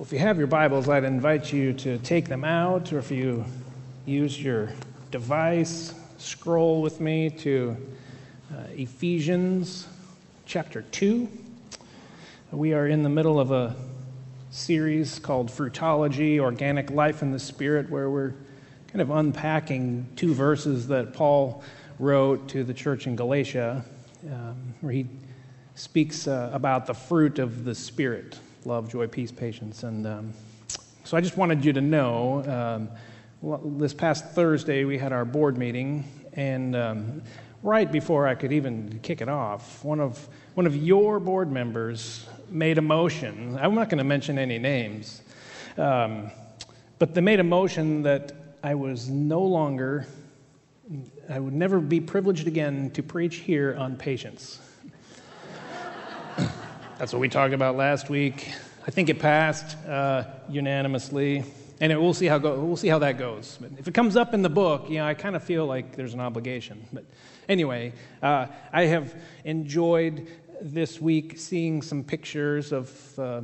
Well, if you have your Bibles, I'd invite you to take them out, or if you use your device, scroll with me to uh, Ephesians chapter 2. We are in the middle of a series called Fruitology Organic Life in the Spirit, where we're kind of unpacking two verses that Paul wrote to the church in Galatia, um, where he speaks uh, about the fruit of the Spirit love, joy, peace, patience. And um, so I just wanted you to know um, this past Thursday we had our board meeting, and um, right before I could even kick it off, one of, one of your board members made a motion. I'm not going to mention any names, um, but they made a motion that I was no longer, I would never be privileged again to preach here on patience. That's what we talked about last week. I think it passed uh, unanimously, and it, we'll see how go, we'll see how that goes. But if it comes up in the book, you know, I kind of feel like there's an obligation. But anyway, uh, I have enjoyed this week seeing some pictures of uh,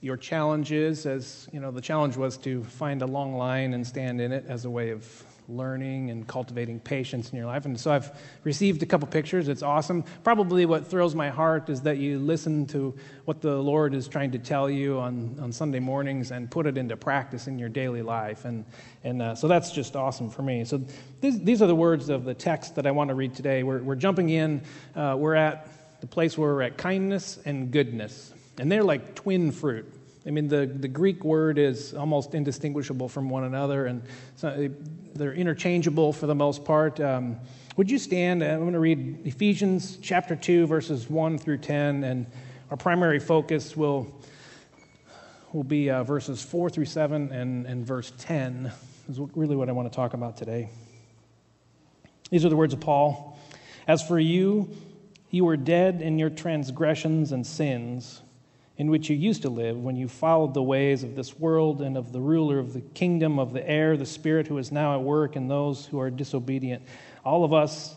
your challenges. As you know, the challenge was to find a long line and stand in it as a way of learning and cultivating patience in your life. And so I've received a couple pictures. It's awesome. Probably what thrills my heart is that you listen to what the Lord is trying to tell you on, on Sunday mornings and put it into practice in your daily life. And, and uh, so that's just awesome for me. So this, these are the words of the text that I want to read today. We're, we're jumping in. Uh, we're at the place where we're at kindness and goodness. And they're like twin fruit. I mean, the, the Greek word is almost indistinguishable from one another, and so they're interchangeable for the most part. Um, would you stand? I'm going to read Ephesians chapter 2, verses 1 through 10, and our primary focus will, will be uh, verses 4 through 7 and, and verse 10, is really what I want to talk about today. These are the words of Paul. As for you, you were dead in your transgressions and sins in which you used to live when you followed the ways of this world and of the ruler of the kingdom of the air, the Spirit who is now at work in those who are disobedient. All of us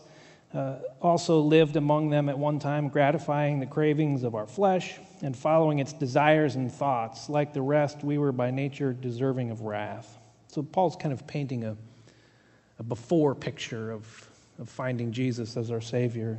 uh, also lived among them at one time, gratifying the cravings of our flesh and following its desires and thoughts. Like the rest, we were by nature deserving of wrath. So Paul's kind of painting a, a before picture of, of finding Jesus as our Savior.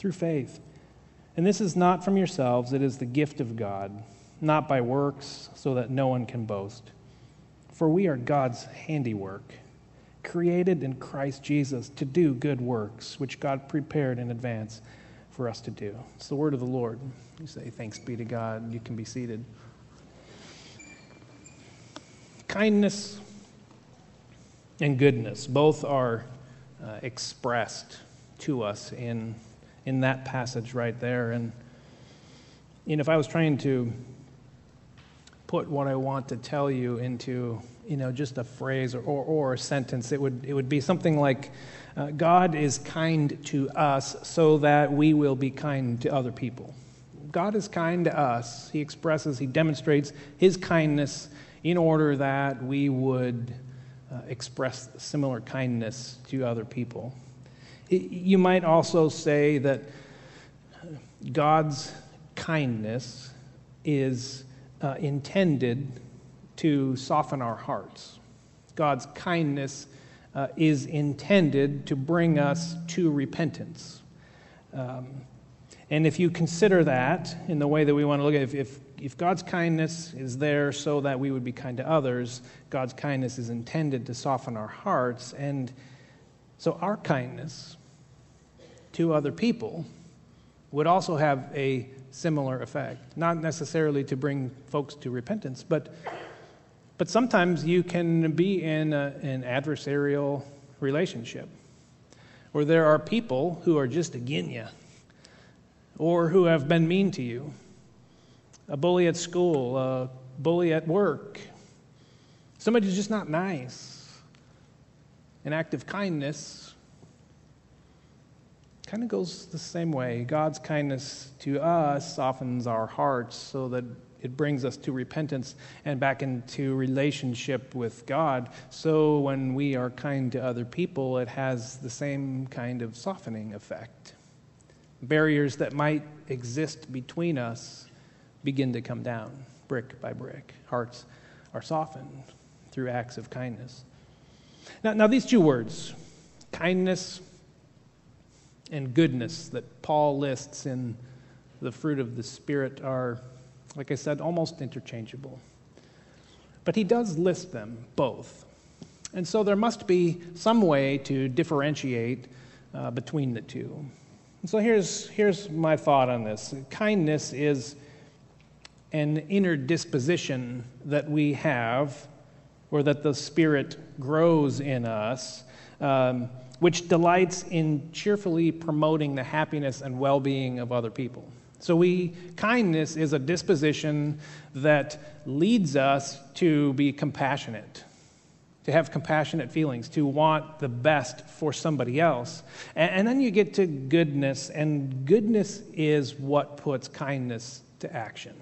through faith. And this is not from yourselves, it is the gift of God, not by works, so that no one can boast. For we are God's handiwork, created in Christ Jesus to do good works, which God prepared in advance for us to do. It's the word of the Lord. You say, Thanks be to God. You can be seated. Kindness and goodness both are uh, expressed to us in in that passage right there. And know, if I was trying to put what I want to tell you into you know just a phrase or, or, or a sentence, it would it would be something like, uh, "God is kind to us so that we will be kind to other people." God is kind to us. He expresses, He demonstrates His kindness in order that we would uh, express similar kindness to other people. You might also say that God's kindness is uh, intended to soften our hearts. God's kindness uh, is intended to bring us to repentance. Um, and if you consider that in the way that we want to look at it, if, if, if God's kindness is there so that we would be kind to others, God's kindness is intended to soften our hearts. And so our kindness to other people would also have a similar effect. Not necessarily to bring folks to repentance, but, but sometimes you can be in a, an adversarial relationship where there are people who are just against you or who have been mean to you. A bully at school, a bully at work, somebody who's just not nice. An act of kindness kind of goes the same way. God's kindness to us softens our hearts so that it brings us to repentance and back into relationship with God. So when we are kind to other people, it has the same kind of softening effect. Barriers that might exist between us begin to come down brick by brick. Hearts are softened through acts of kindness. Now, now these two words, kindness and goodness, that Paul lists in the fruit of the Spirit, are, like I said, almost interchangeable. But he does list them both. And so there must be some way to differentiate uh, between the two. And so here's, here's my thought on this kindness is an inner disposition that we have or that the Spirit grows in us, um, which delights in cheerfully promoting the happiness and well being of other people. So, we, kindness is a disposition that leads us to be compassionate, to have compassionate feelings, to want the best for somebody else. And, and then you get to goodness, and goodness is what puts kindness to action.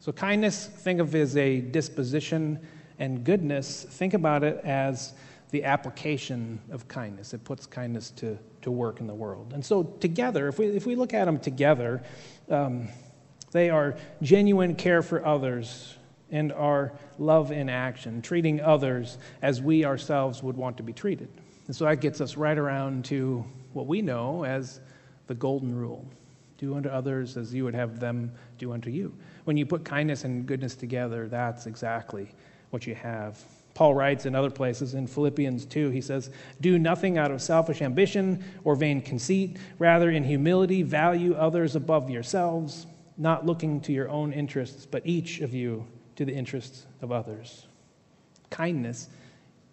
So, kindness, think of as a disposition and goodness, think about it as the application of kindness. It puts kindness to, to work in the world. And so, together, if we, if we look at them together, um, they are genuine care for others and our love in action, treating others as we ourselves would want to be treated. And so that gets us right around to what we know as the golden rule do unto others as you would have them do unto you. When you put kindness and goodness together, that's exactly what you have. Paul writes in other places in Philippians 2, he says, Do nothing out of selfish ambition or vain conceit. Rather, in humility, value others above yourselves, not looking to your own interests, but each of you to the interests of others. Kindness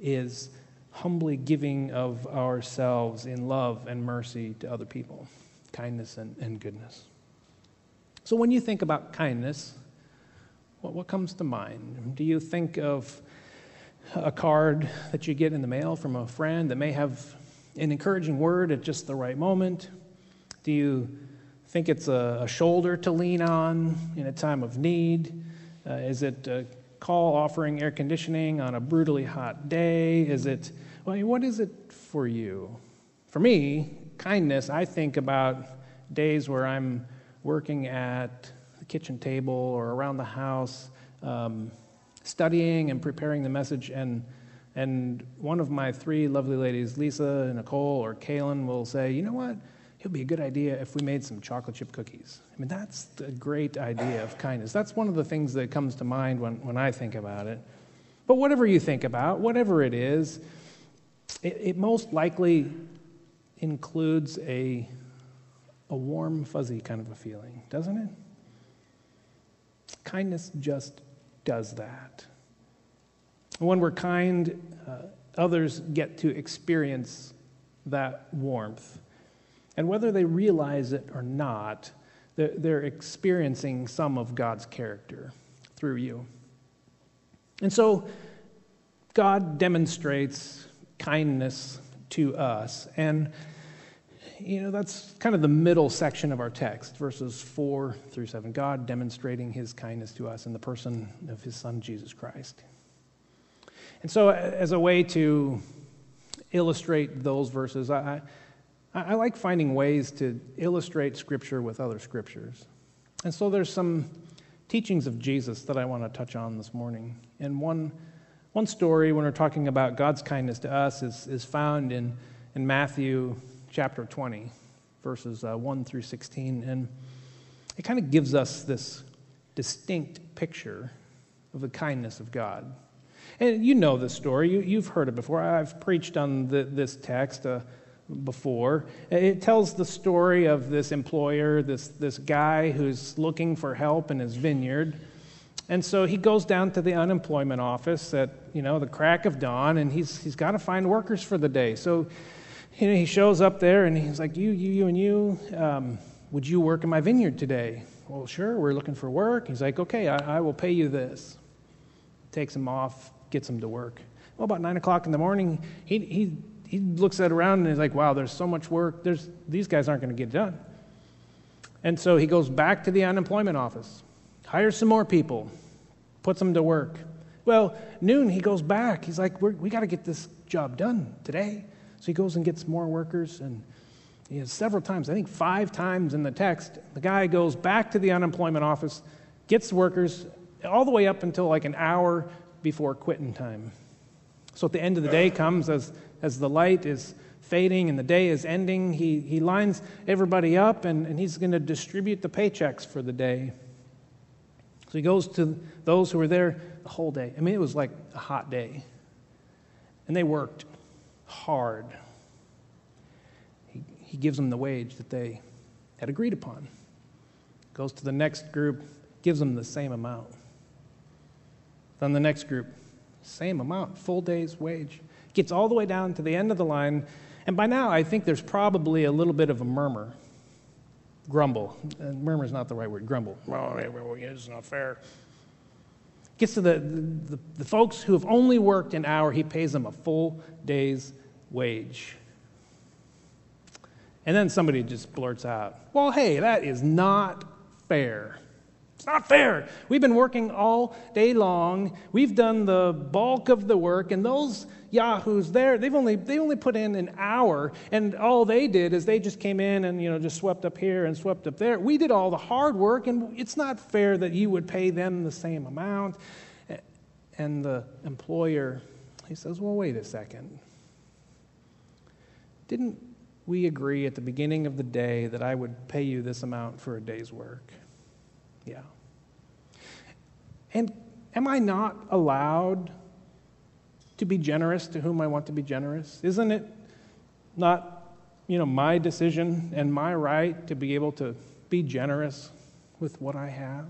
is humbly giving of ourselves in love and mercy to other people. Kindness and, and goodness. So, when you think about kindness, what, what comes to mind? Do you think of a card that you get in the mail from a friend that may have an encouraging word at just the right moment? Do you think it's a, a shoulder to lean on in a time of need? Uh, is it a call offering air conditioning on a brutally hot day? Is it, well, what is it for you? For me, kindness, I think about days where I'm working at the kitchen table or around the house, um, studying and preparing the message. And, and one of my three lovely ladies, Lisa, Nicole, or Kaylin, will say, You know what? It would be a good idea if we made some chocolate chip cookies. I mean, that's a great idea of kindness. That's one of the things that comes to mind when, when I think about it. But whatever you think about, whatever it is, it, it most likely includes a, a warm, fuzzy kind of a feeling, doesn't it? Kindness just does that. When we're kind, uh, others get to experience that warmth. And whether they realize it or not, they're, they're experiencing some of God's character through you. And so, God demonstrates kindness to us. And you know, that's kind of the middle section of our text, verses 4 through 7. God demonstrating his kindness to us in the person of his son, Jesus Christ. And so, as a way to illustrate those verses, I, I, like finding ways to illustrate Scripture with other Scriptures. And so, there's some teachings of Jesus that I want to touch on this morning. And one, one story, when we're talking about God's kindness to us, is, is found in, in Matthew chapter 20, verses uh, 1 through 16. And it kind of gives us this distinct picture of the kindness of God. And you know this story, you, have heard it before. I've preached on the, this text uh, before. It tells the story of this employer, this, this guy who's looking for help in his vineyard. And so he goes down to the unemployment office at you know the crack of dawn, and he's he's got to find workers for the day. So you know, he shows up there and he's like, You, you, you, and you, um, would you work in my vineyard today? Well, sure, we're looking for work. He's like, Okay, I, I will pay you this. Takes him off, gets him to work. Well, about 9 o'clock in the morning, he, he, he looks at around and he's like, Wow, there's so much work. There's, these guys aren't going to get done. And so he goes back to the unemployment office, hires some more people, puts them to work. Well, noon, he goes back. He's like, we got to get this job done today. So he goes and gets more workers. And he has several times, I think five times in the text, the guy goes back to the unemployment office, gets workers all the way up until like an hour before quitting time. So at the end of the day comes as, as the light is fading and the day is ending, he, he lines everybody up and, and he's going to distribute the paychecks for the day. So he goes to those who were there the whole day. I mean, it was like a hot day. And they worked hard. He, he gives them the wage that they had agreed upon. Goes to the next group, gives them the same amount. Then the next group, same amount, full day's wage. Gets all the way down to the end of the line. And by now, I think there's probably a little bit of a murmur grumble. And murmur is not the right word, grumble. Well, it's not fair. Gets to the, the, the folks who have only worked an hour, he pays them a full day's wage. And then somebody just blurts out, Well, hey, that is not fair. It's not fair. We've been working all day long. We've done the bulk of the work, and those yahoos there, they've only, they only put in an hour, and all they did is they just came in and, you know, just swept up here and swept up there. We did all the hard work, and it's not fair that you would pay them the same amount. And the employer, he says, well, wait a second. Didn't we agree at the beginning of the day that I would pay you this amount for a day's work? Yeah. And am I not allowed to be generous to whom I want to be generous? Isn't it not, you know, my decision and my right to be able to be generous with what I have?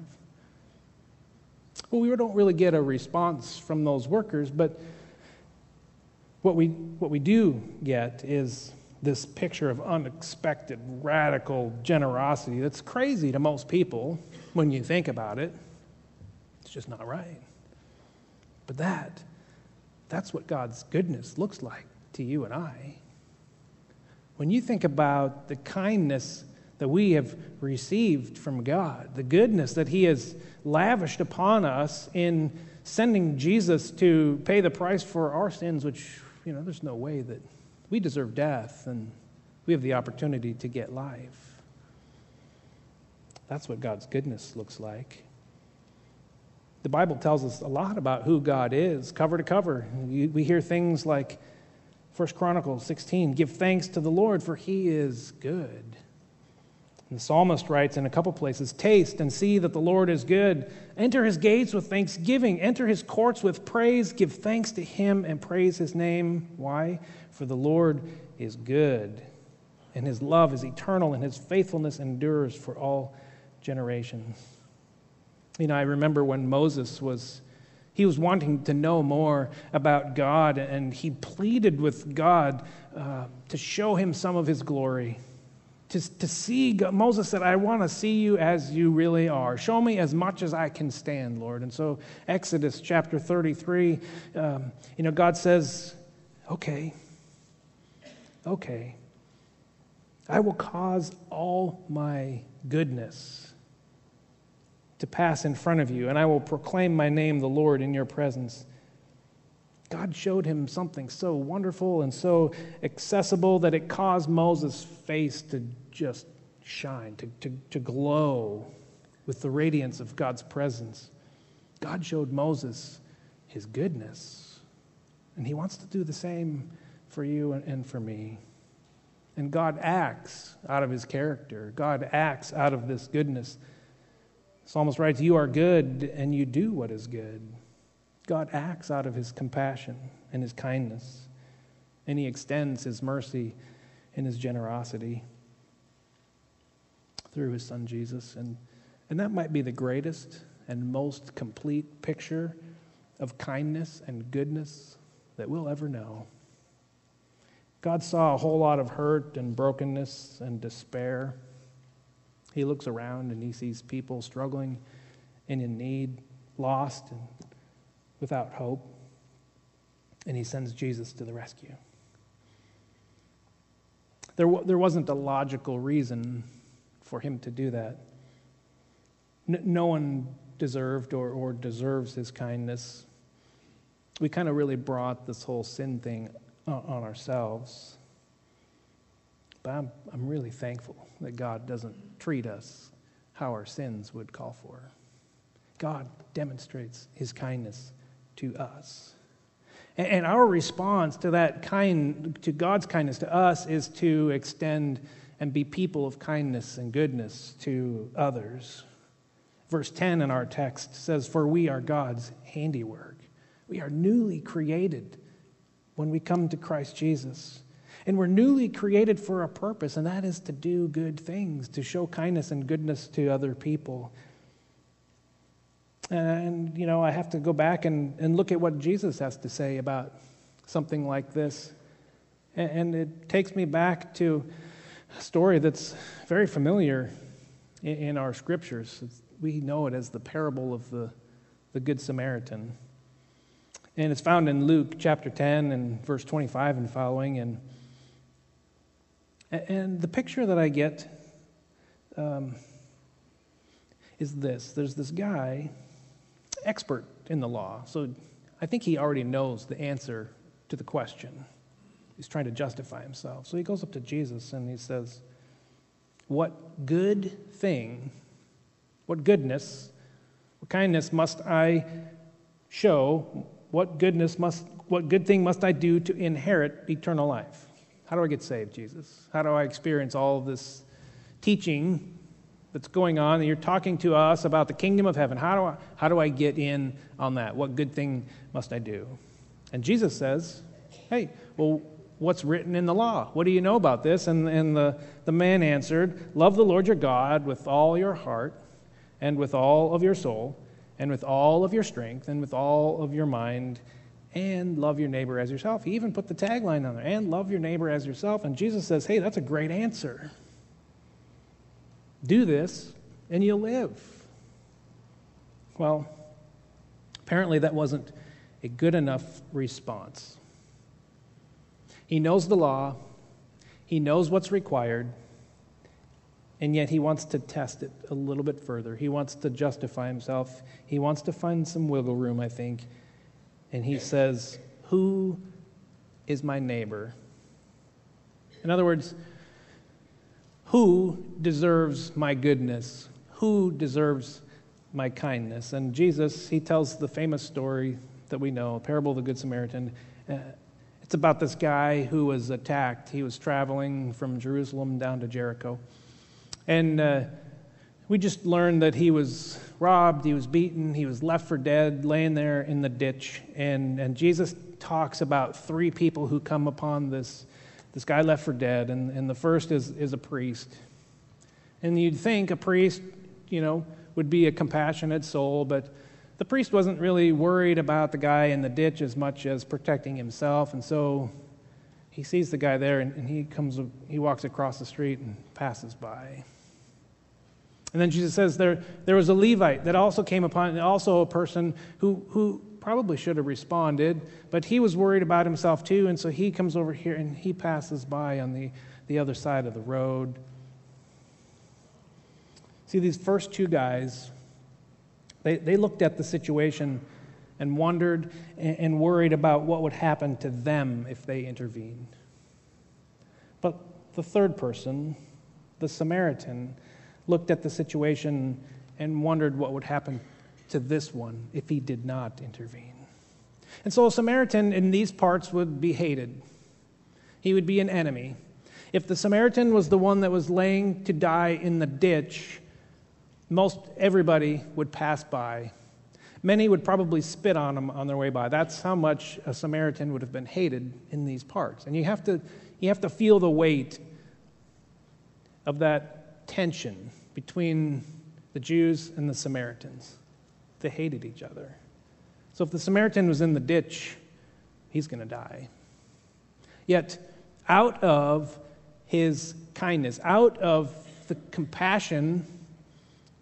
Well, we don't really get a response from those workers, but what we, what we do get is this picture of unexpected, radical generosity that's crazy to most people when you think about it. It's just not right. But that, that's what God's goodness looks like to you and I. When you think about the kindness that we have received from God, the goodness that He has lavished upon us in sending Jesus to pay the price for our sins, which, you know, there's no way that we deserve death and we have the opportunity to get life. That's what God's goodness looks like. The Bible tells us a lot about who God is, cover to cover. We hear things like 1 Chronicles 16 give thanks to the Lord, for he is good. And the psalmist writes in a couple places Taste and see that the Lord is good. Enter his gates with thanksgiving, enter his courts with praise. Give thanks to him and praise his name. Why? For the Lord is good, and his love is eternal, and his faithfulness endures for all generations. You know, I remember when Moses was he was wanting to know more about God, and he pleaded with God uh, to show him some of his glory. To, to see God. Moses said, I want to see you as you really are. Show me as much as I can stand, Lord. And so, Exodus chapter 33, um, you know, God says, Okay, okay, I will cause all my goodness to pass in front of you, and I will proclaim my name, the Lord, in your presence. God showed him something so wonderful and so accessible that it caused Moses' face to just shine, to, to, to glow with the radiance of God's presence. God showed Moses his goodness, and he wants to do the same for you and, and for me. And God acts out of his character, God acts out of this goodness. Psalmist writes, You are good and you do what is good. God acts out of his compassion and his kindness, and he extends his mercy and his generosity through his son Jesus. And, and that might be the greatest and most complete picture of kindness and goodness that we'll ever know. God saw a whole lot of hurt and brokenness and despair He looks around and he sees people struggling and in need, lost and without hope. And he sends Jesus to the rescue. There, there wasn't a logical reason for him to do that. No one deserved or, or deserves his kindness. We kind of really brought this whole sin thing on ourselves. But I'm, I'm really thankful that God doesn't treat us how our sins would call for. God demonstrates his kindness to us. And, and our response to that kind, to God's kindness to us, is to extend and be people of kindness and goodness to others. Verse 10 in our text says, For we are God's handiwork. We are newly created when we come to Christ Jesus. And we're newly created for a purpose, and that is to do good things, to show kindness and goodness to other people. And, you know, I have to go back and, and look at what Jesus has to say about something like this. And, and it takes me back to story that's very familiar in, in our scriptures. It's, we know it as the parable of the, the Good Samaritan. And it's found in Luke chapter 10 and verse 25 and following. And and the picture that I get um, is this there's this guy, expert in the law. So I think he already knows the answer to the question. He's trying to justify himself. So he goes up to Jesus and he says, What good thing, what goodness, what kindness must I show? What goodness must, what good thing must I do to inherit eternal life? How do I get saved, Jesus? How do I experience all of this teaching that's going on? And you're talking to us about the kingdom of heaven. How do I, how do I get in on that? What good thing must I do? And Jesus says, Hey, well, what's written in the law? What do you know about this? And, and the, the man answered, Love the Lord your God with all your heart, and with all of your soul, and with all of your strength, and with all of your mind and love your neighbor as yourself. He even put the tagline on there, and love your neighbor as yourself. And Jesus says, hey, that's a great answer. Do this, and you'll live. Well, apparently that wasn't a good enough response. He knows the law, he knows what's required, and yet he wants to test it a little bit further. He wants to justify himself, he wants to find some wiggle room, I think and he says, Who is my neighbor? In other words, who deserves my goodness? Who deserves my kindness? And Jesus, he tells the famous story that we know, parable of the Good Samaritan. Uh, it's about this guy who was attacked. He was traveling from Jerusalem down to Jericho. And uh, we just learned that he was robbed, he was beaten, he was left for dead, laying there in the ditch. And, and Jesus talks about three people who come upon this, this guy left for dead. And, and the first is, is a priest. And you'd think a priest, you know, would be a compassionate soul, but the priest wasn't really worried about the guy in the ditch as much as protecting himself. And so he sees the guy there and, and he comes, he walks across the street and passes by. And then Jesus says there, there was a Levite that also came upon, also a person who, who probably should have responded, but he was worried about himself too, and so he comes over here and he passes by on the, the other side of the road. See, these first two guys, they, they looked at the situation and wondered and, and worried about what would happen to them if they intervened. But the third person, the Samaritan, looked at the situation and wondered what would happen to this one if he did not intervene. And so a Samaritan in these parts would be hated, he would be an enemy. If the Samaritan was the one that was laying to die in the ditch, most everybody would pass by. Many would probably spit on him on their way by. That's how much a Samaritan would have been hated in these parts. And you have to, you have to feel the weight of that tension between the Jews and the Samaritans. They hated each other. So if the Samaritan was in the ditch, he's going to die. Yet, out of his kindness, out of the the compassion.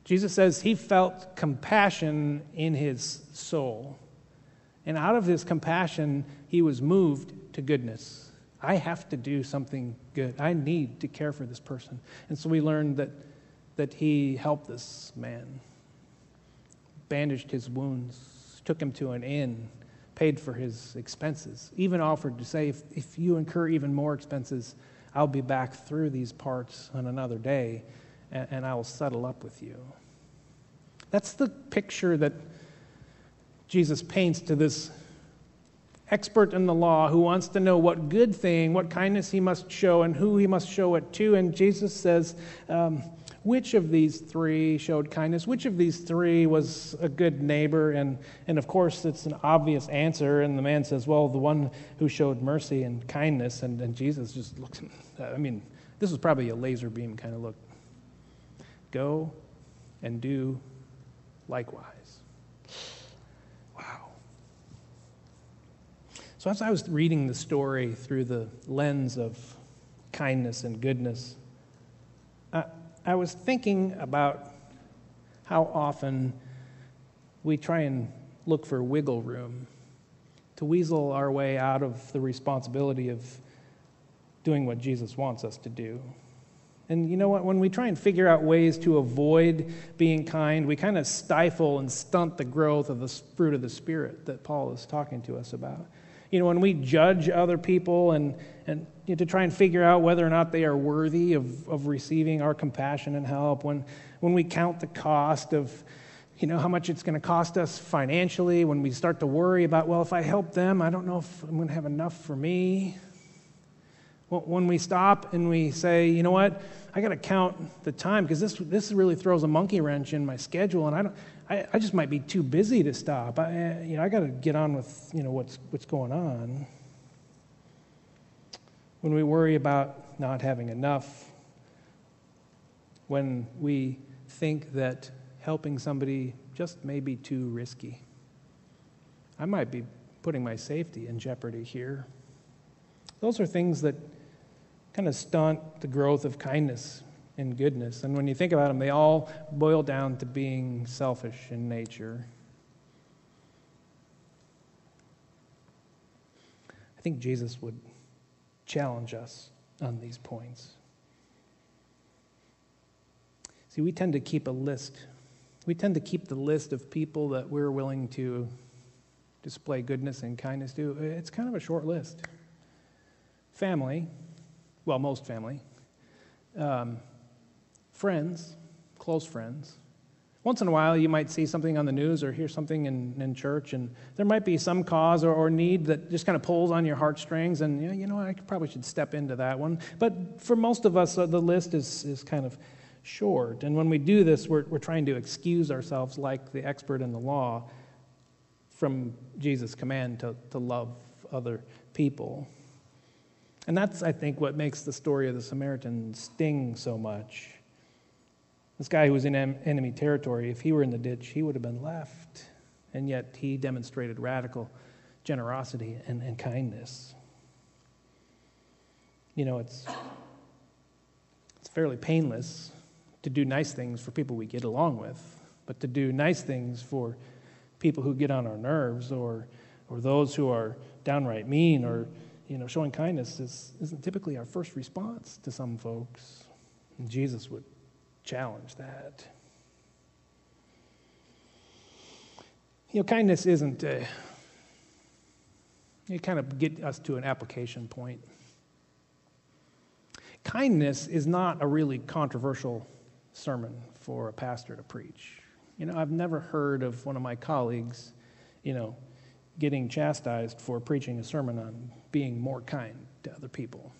Jesus says he felt compassion in his soul. And out of his compassion, he was moved to goodness. I have to do something good. I need to care for this person. And so we learned that, that he helped this man, bandaged his wounds, took him to an inn, paid for his expenses, even offered to say, if, if you incur even more expenses, I'll be back through these parts on another day and, and I will settle up with you. That's the picture that Jesus paints to this expert in the law who wants to know what good thing, what kindness he must show, and who he must show it to. And Jesus says, um, which of these three showed kindness? Which of these three was a good neighbor? And, and of course, it's an obvious answer. And the man says, Well, the one who showed mercy and kindness. And, and Jesus just looks, I mean, this was probably a laser beam kind of look. Go and do likewise. Wow. So, as I was reading the story through the lens of kindness and goodness, I, I was thinking about how often we try and look for wiggle room to weasel our way out of the responsibility of doing what Jesus wants us to do. And you know what? When we try and figure out ways to avoid being kind, we kind of stifle and stunt the growth of the fruit of the Spirit that Paul is talking to us about you know, when we judge other people and, and you know, to try and figure out whether or not they are worthy of, of receiving our compassion and help, when, when we count the cost of, you know, how much it's going to cost us financially, when we start to worry about, well, if I help them, I don't know if I'm going to have enough for me. When we stop and we say, you know what, I got to count the time because this, this really throws a monkey wrench in my schedule, and I don't, I, I just might be too busy to stop. I, you know, I got to get on with you know what's what's going on. When we worry about not having enough, when we think that helping somebody just may be too risky, I might be putting my safety in jeopardy here. Those are things that kind of stunt the growth of kindness and goodness. And when you think about them, they all boil down to being selfish in nature. I think Jesus would challenge us on these points. See, we tend to keep a list. We tend to keep the list of people that we're willing to display goodness and kindness to. It's kind of a short list. Family, well, most family. Um, friends, close friends. Once in a while, you might see something on the news or hear something in, in church, and there might be some cause or, or need that just kind of pulls on your heartstrings, and you know, you know I probably should step into that one. But for most of us, uh, the list is, is kind of short. And when we do this, we're, we're trying to excuse ourselves, like the expert in the law, from Jesus' command to, to love other people. And that's, I think, what makes the story of the Samaritan sting so much. This guy who was in enemy territory, if he were in the ditch, he would have been left. And yet he demonstrated radical generosity and, and kindness. You know, it's, it's fairly painless to do nice things for people we get along with, but to do nice things for people who get on our nerves or, or those who are downright mean or you know, showing kindness is, isn't typically our first response to some folks. And Jesus would challenge that. You know, kindness isn't, a, you kind of get us to an application point. Kindness is not a really controversial sermon for a pastor to preach. You know, I've never heard of one of my colleagues, you know, getting chastised for preaching a sermon on being more kind to other people.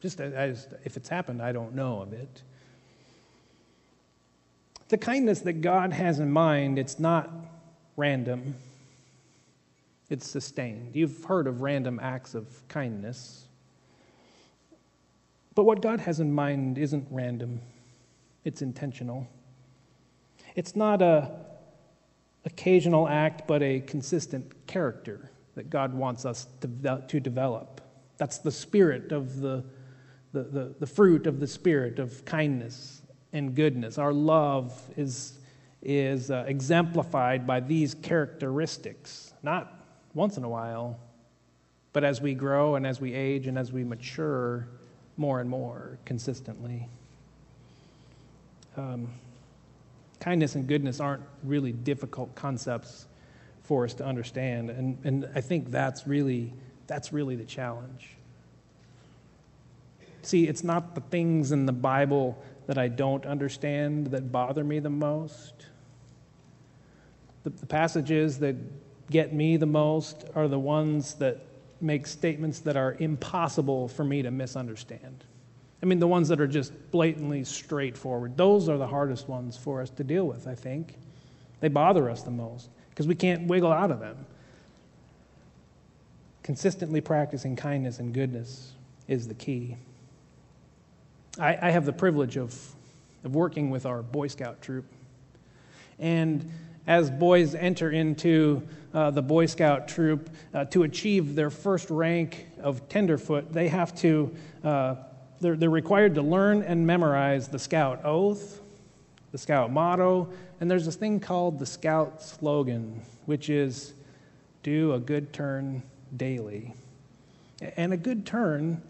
Just as, if it's happened, I don't know of it. The kindness that God has in mind, it's not random, it's sustained. You've heard of random acts of kindness. But what God has in mind isn't random, it's intentional. It's not a occasional act, but a consistent character that God wants us to, to develop. That's the spirit of the, the, the, the fruit of the spirit of kindness and goodness. Our love is, is uh, exemplified by these characteristics, not once in a while, but as we grow and as we age and as we mature more and more consistently. Um, kindness and goodness aren't really difficult concepts for us to understand, and, and I think that's really, that's really the challenge. See, it's not the things in the Bible that I don't understand that bother me the most. The, the passages that get me the most are the ones that make statements that are impossible for me to misunderstand. I mean, the ones that are just blatantly straightforward. Those are the hardest ones for us to deal with, I think. They bother us the most because we can't wiggle out of them. Consistently practicing kindness and goodness is the key. I, I have the privilege of, of working with our Boy Scout troop. And as boys enter into uh, the Boy Scout troop, uh, to achieve their first rank of tenderfoot, they have to, uh, they're, they're required to learn and memorize the Scout oath, the Scout motto, and there's this thing called the Scout slogan, which is do a good turn daily. And a good turn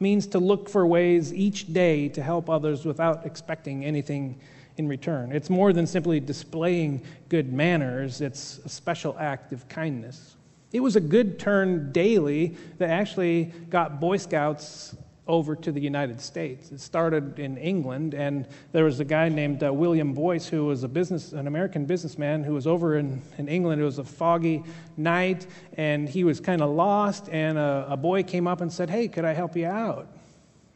means to look for ways each day to help others without expecting anything in return. It's more than simply displaying good manners, it's a special act of kindness. It was a good turn daily that actually got Boy Scouts over to the United States. It started in England, and there was a guy named uh, William Boyce who was a business, an American businessman who was over in, in England. It was a foggy night, and he was kind of lost, and a, a, boy came up and said, Hey, could I help you out?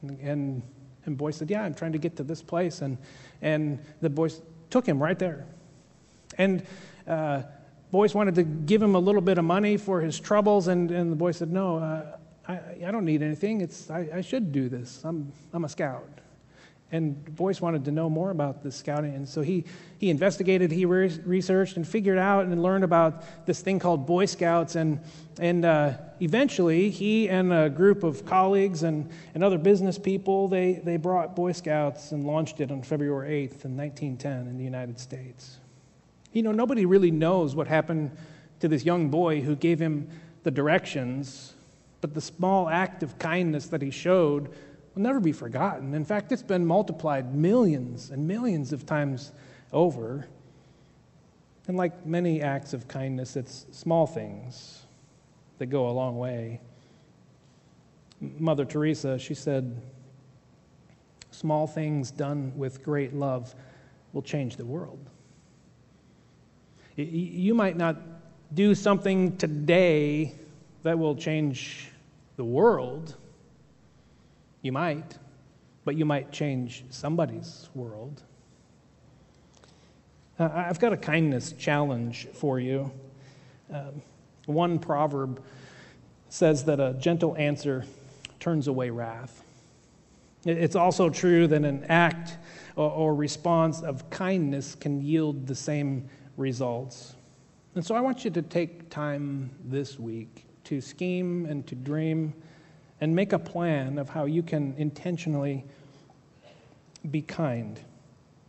And, and Boyce said, Yeah, I'm trying to get to this place. And, and the boy took him right there. And uh, Boyce wanted to give him a little bit of money for his troubles, and, and the boy said, No, uh, I, I don't need anything. It's, I, I should do this. I'm, I'm a scout. And Boyce wanted to know more about the scouting. And so he, he investigated, he re- researched, and figured out and learned about this thing called Boy Scouts. And, and uh, eventually, he and a group of colleagues and, and other business people, they, they brought Boy Scouts and launched it on February 8th in 1910 in the United States. You know, nobody really knows what happened to this young boy who gave him the directions but the small act of kindness that he showed will never be forgotten. In fact, it's been multiplied millions and millions of times over. And like many acts of kindness, it's small things that go a long way. Mother Teresa, she said, small things done with great love will change the world. You might not do something today that will change the world. You might, but you might change somebody's world. Uh, I've got a kindness challenge for you. Um, one proverb says that a gentle answer turns away wrath. It's also true that an act or, or response of kindness can yield the same results. And so I want you to take time this week to scheme and to dream and make a plan of how you can intentionally be kind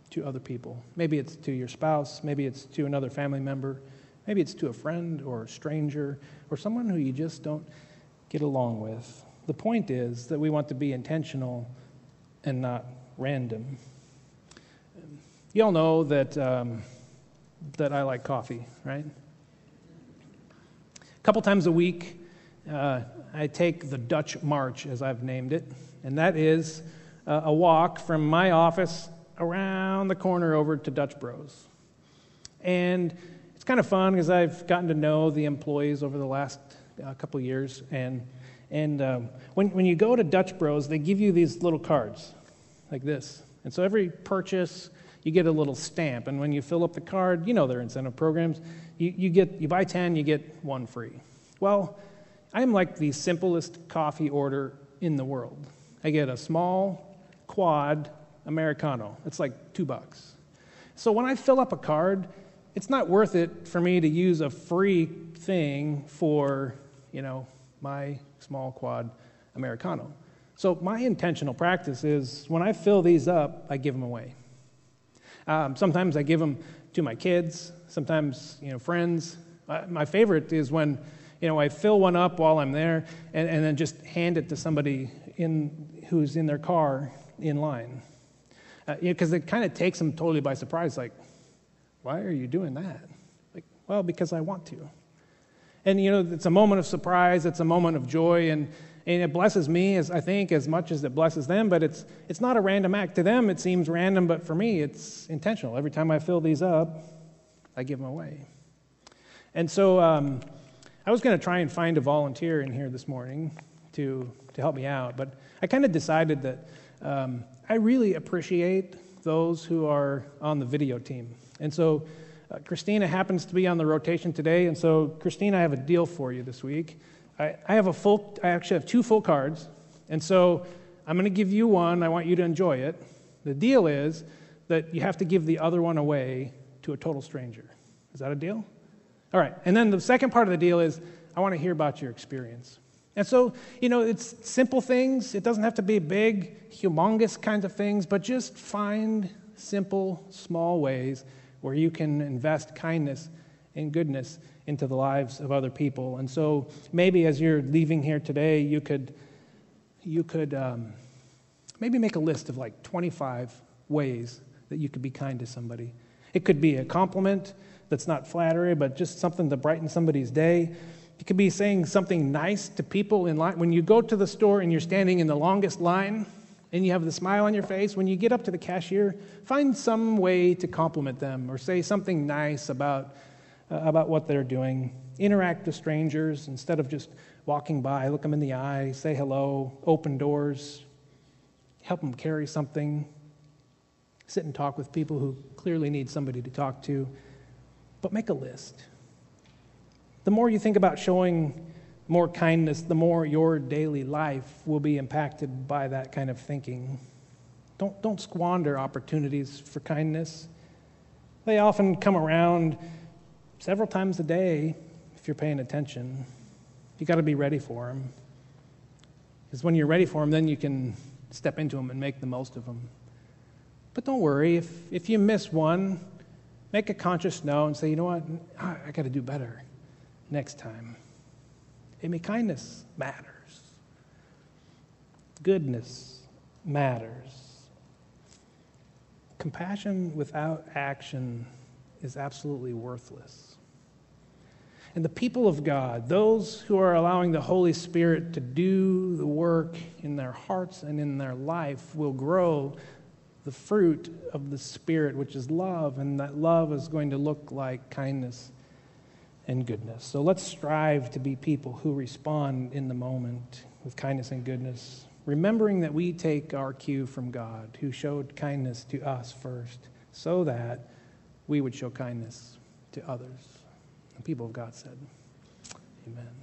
to other people. Maybe it's to your spouse, maybe it's to another family member, maybe it's to a friend or a stranger or someone who you just don't get along with. The point is that we want to be intentional and not random. You all know that, um, that I like coffee, right? A couple times a week, uh, I take the Dutch March, as I've named it, and that is uh, a walk from my office around the corner over to Dutch Bros. And it's kind of fun because I've gotten to know the employees over the last uh, couple years. And, and um, when, when you go to Dutch Bros, they give you these little cards like this. And so every purchase, you get a little stamp. And when you fill up the card, you know their incentive programs. You, you, get, you buy 10, you get one free. Well, I'm like the simplest coffee order in the world. I get a small quad Americano. It's like two bucks. So when I fill up a card, it's not worth it for me to use a free thing for, you know, my small quad Americano. So, my intentional practice is when I fill these up, I give them away. Um, sometimes I give them to my kids, sometimes, you know, friends. Uh, my favorite is when, you know, I fill one up while I'm there and, and then just hand it to somebody in, who's in their car in line. Because uh, you know, it kind of takes them totally by surprise, like, why are you doing that? Like, well, because I want to. And, you know, it's a moment of surprise, it's a moment of joy, and, and it blesses me, as I think, as much as it blesses them, but it's, it's not a random act. To them, it seems random, but for me, it's intentional. Every time I fill these up, I give them away. And so um, I was going to try and find a volunteer in here this morning to, to help me out, but I kind of decided that um, I really appreciate those who are on the video team. And so uh, Christina happens to be on the rotation today, and so Christina, I have a deal for you this week. I, I have a full, I actually have two full cards, and so I'm going to give you one. I want you to enjoy it. The deal is that you have to give the other one away to a total stranger. Is that a deal? All right. And then the second part of the deal is I want to hear about your experience. And so, you know, it's simple things. It doesn't have to be big, humongous kinds of things, but just find simple, small ways where you can invest kindness and goodness into the lives of other people. And so maybe as you're leaving here today, you could, you could um, maybe make a list of like 25 ways that you could be kind to somebody. It could be a compliment that's not flattery, but just something to brighten somebody's day. It could be saying something nice to people in line. When you go to the store and you're standing in the longest line, and you have the smile on your face, when you get up to the cashier, find some way to compliment them or say something nice about, uh, about what they're doing. Interact with strangers instead of just walking by, look them in the eye, say hello, open doors, help them carry something, sit and talk with people who clearly need somebody to talk to. But make a list. The more you think about showing more kindness, the more your daily life will be impacted by that kind of thinking. Don't, don't squander opportunities for kindness. They often come around several times a day if you're paying attention. You got to be ready for them. Because when you're ready for them, then you can step into them and make the most of them. But don't worry, if, if you miss one, make a conscious note and say, you know what, I got to do better next time. I kindness matters, goodness matters. Compassion without action is absolutely worthless. And the people of God, those who are allowing the Holy Spirit to do the work in their hearts and in their life, will grow the fruit of the Spirit, which is love. And that love is going to look like kindness and goodness. So let's strive to be people who respond in the moment with kindness and goodness, remembering that we take our cue from God, who showed kindness to us first, so that we would show kindness to others. The people of God said, Amen.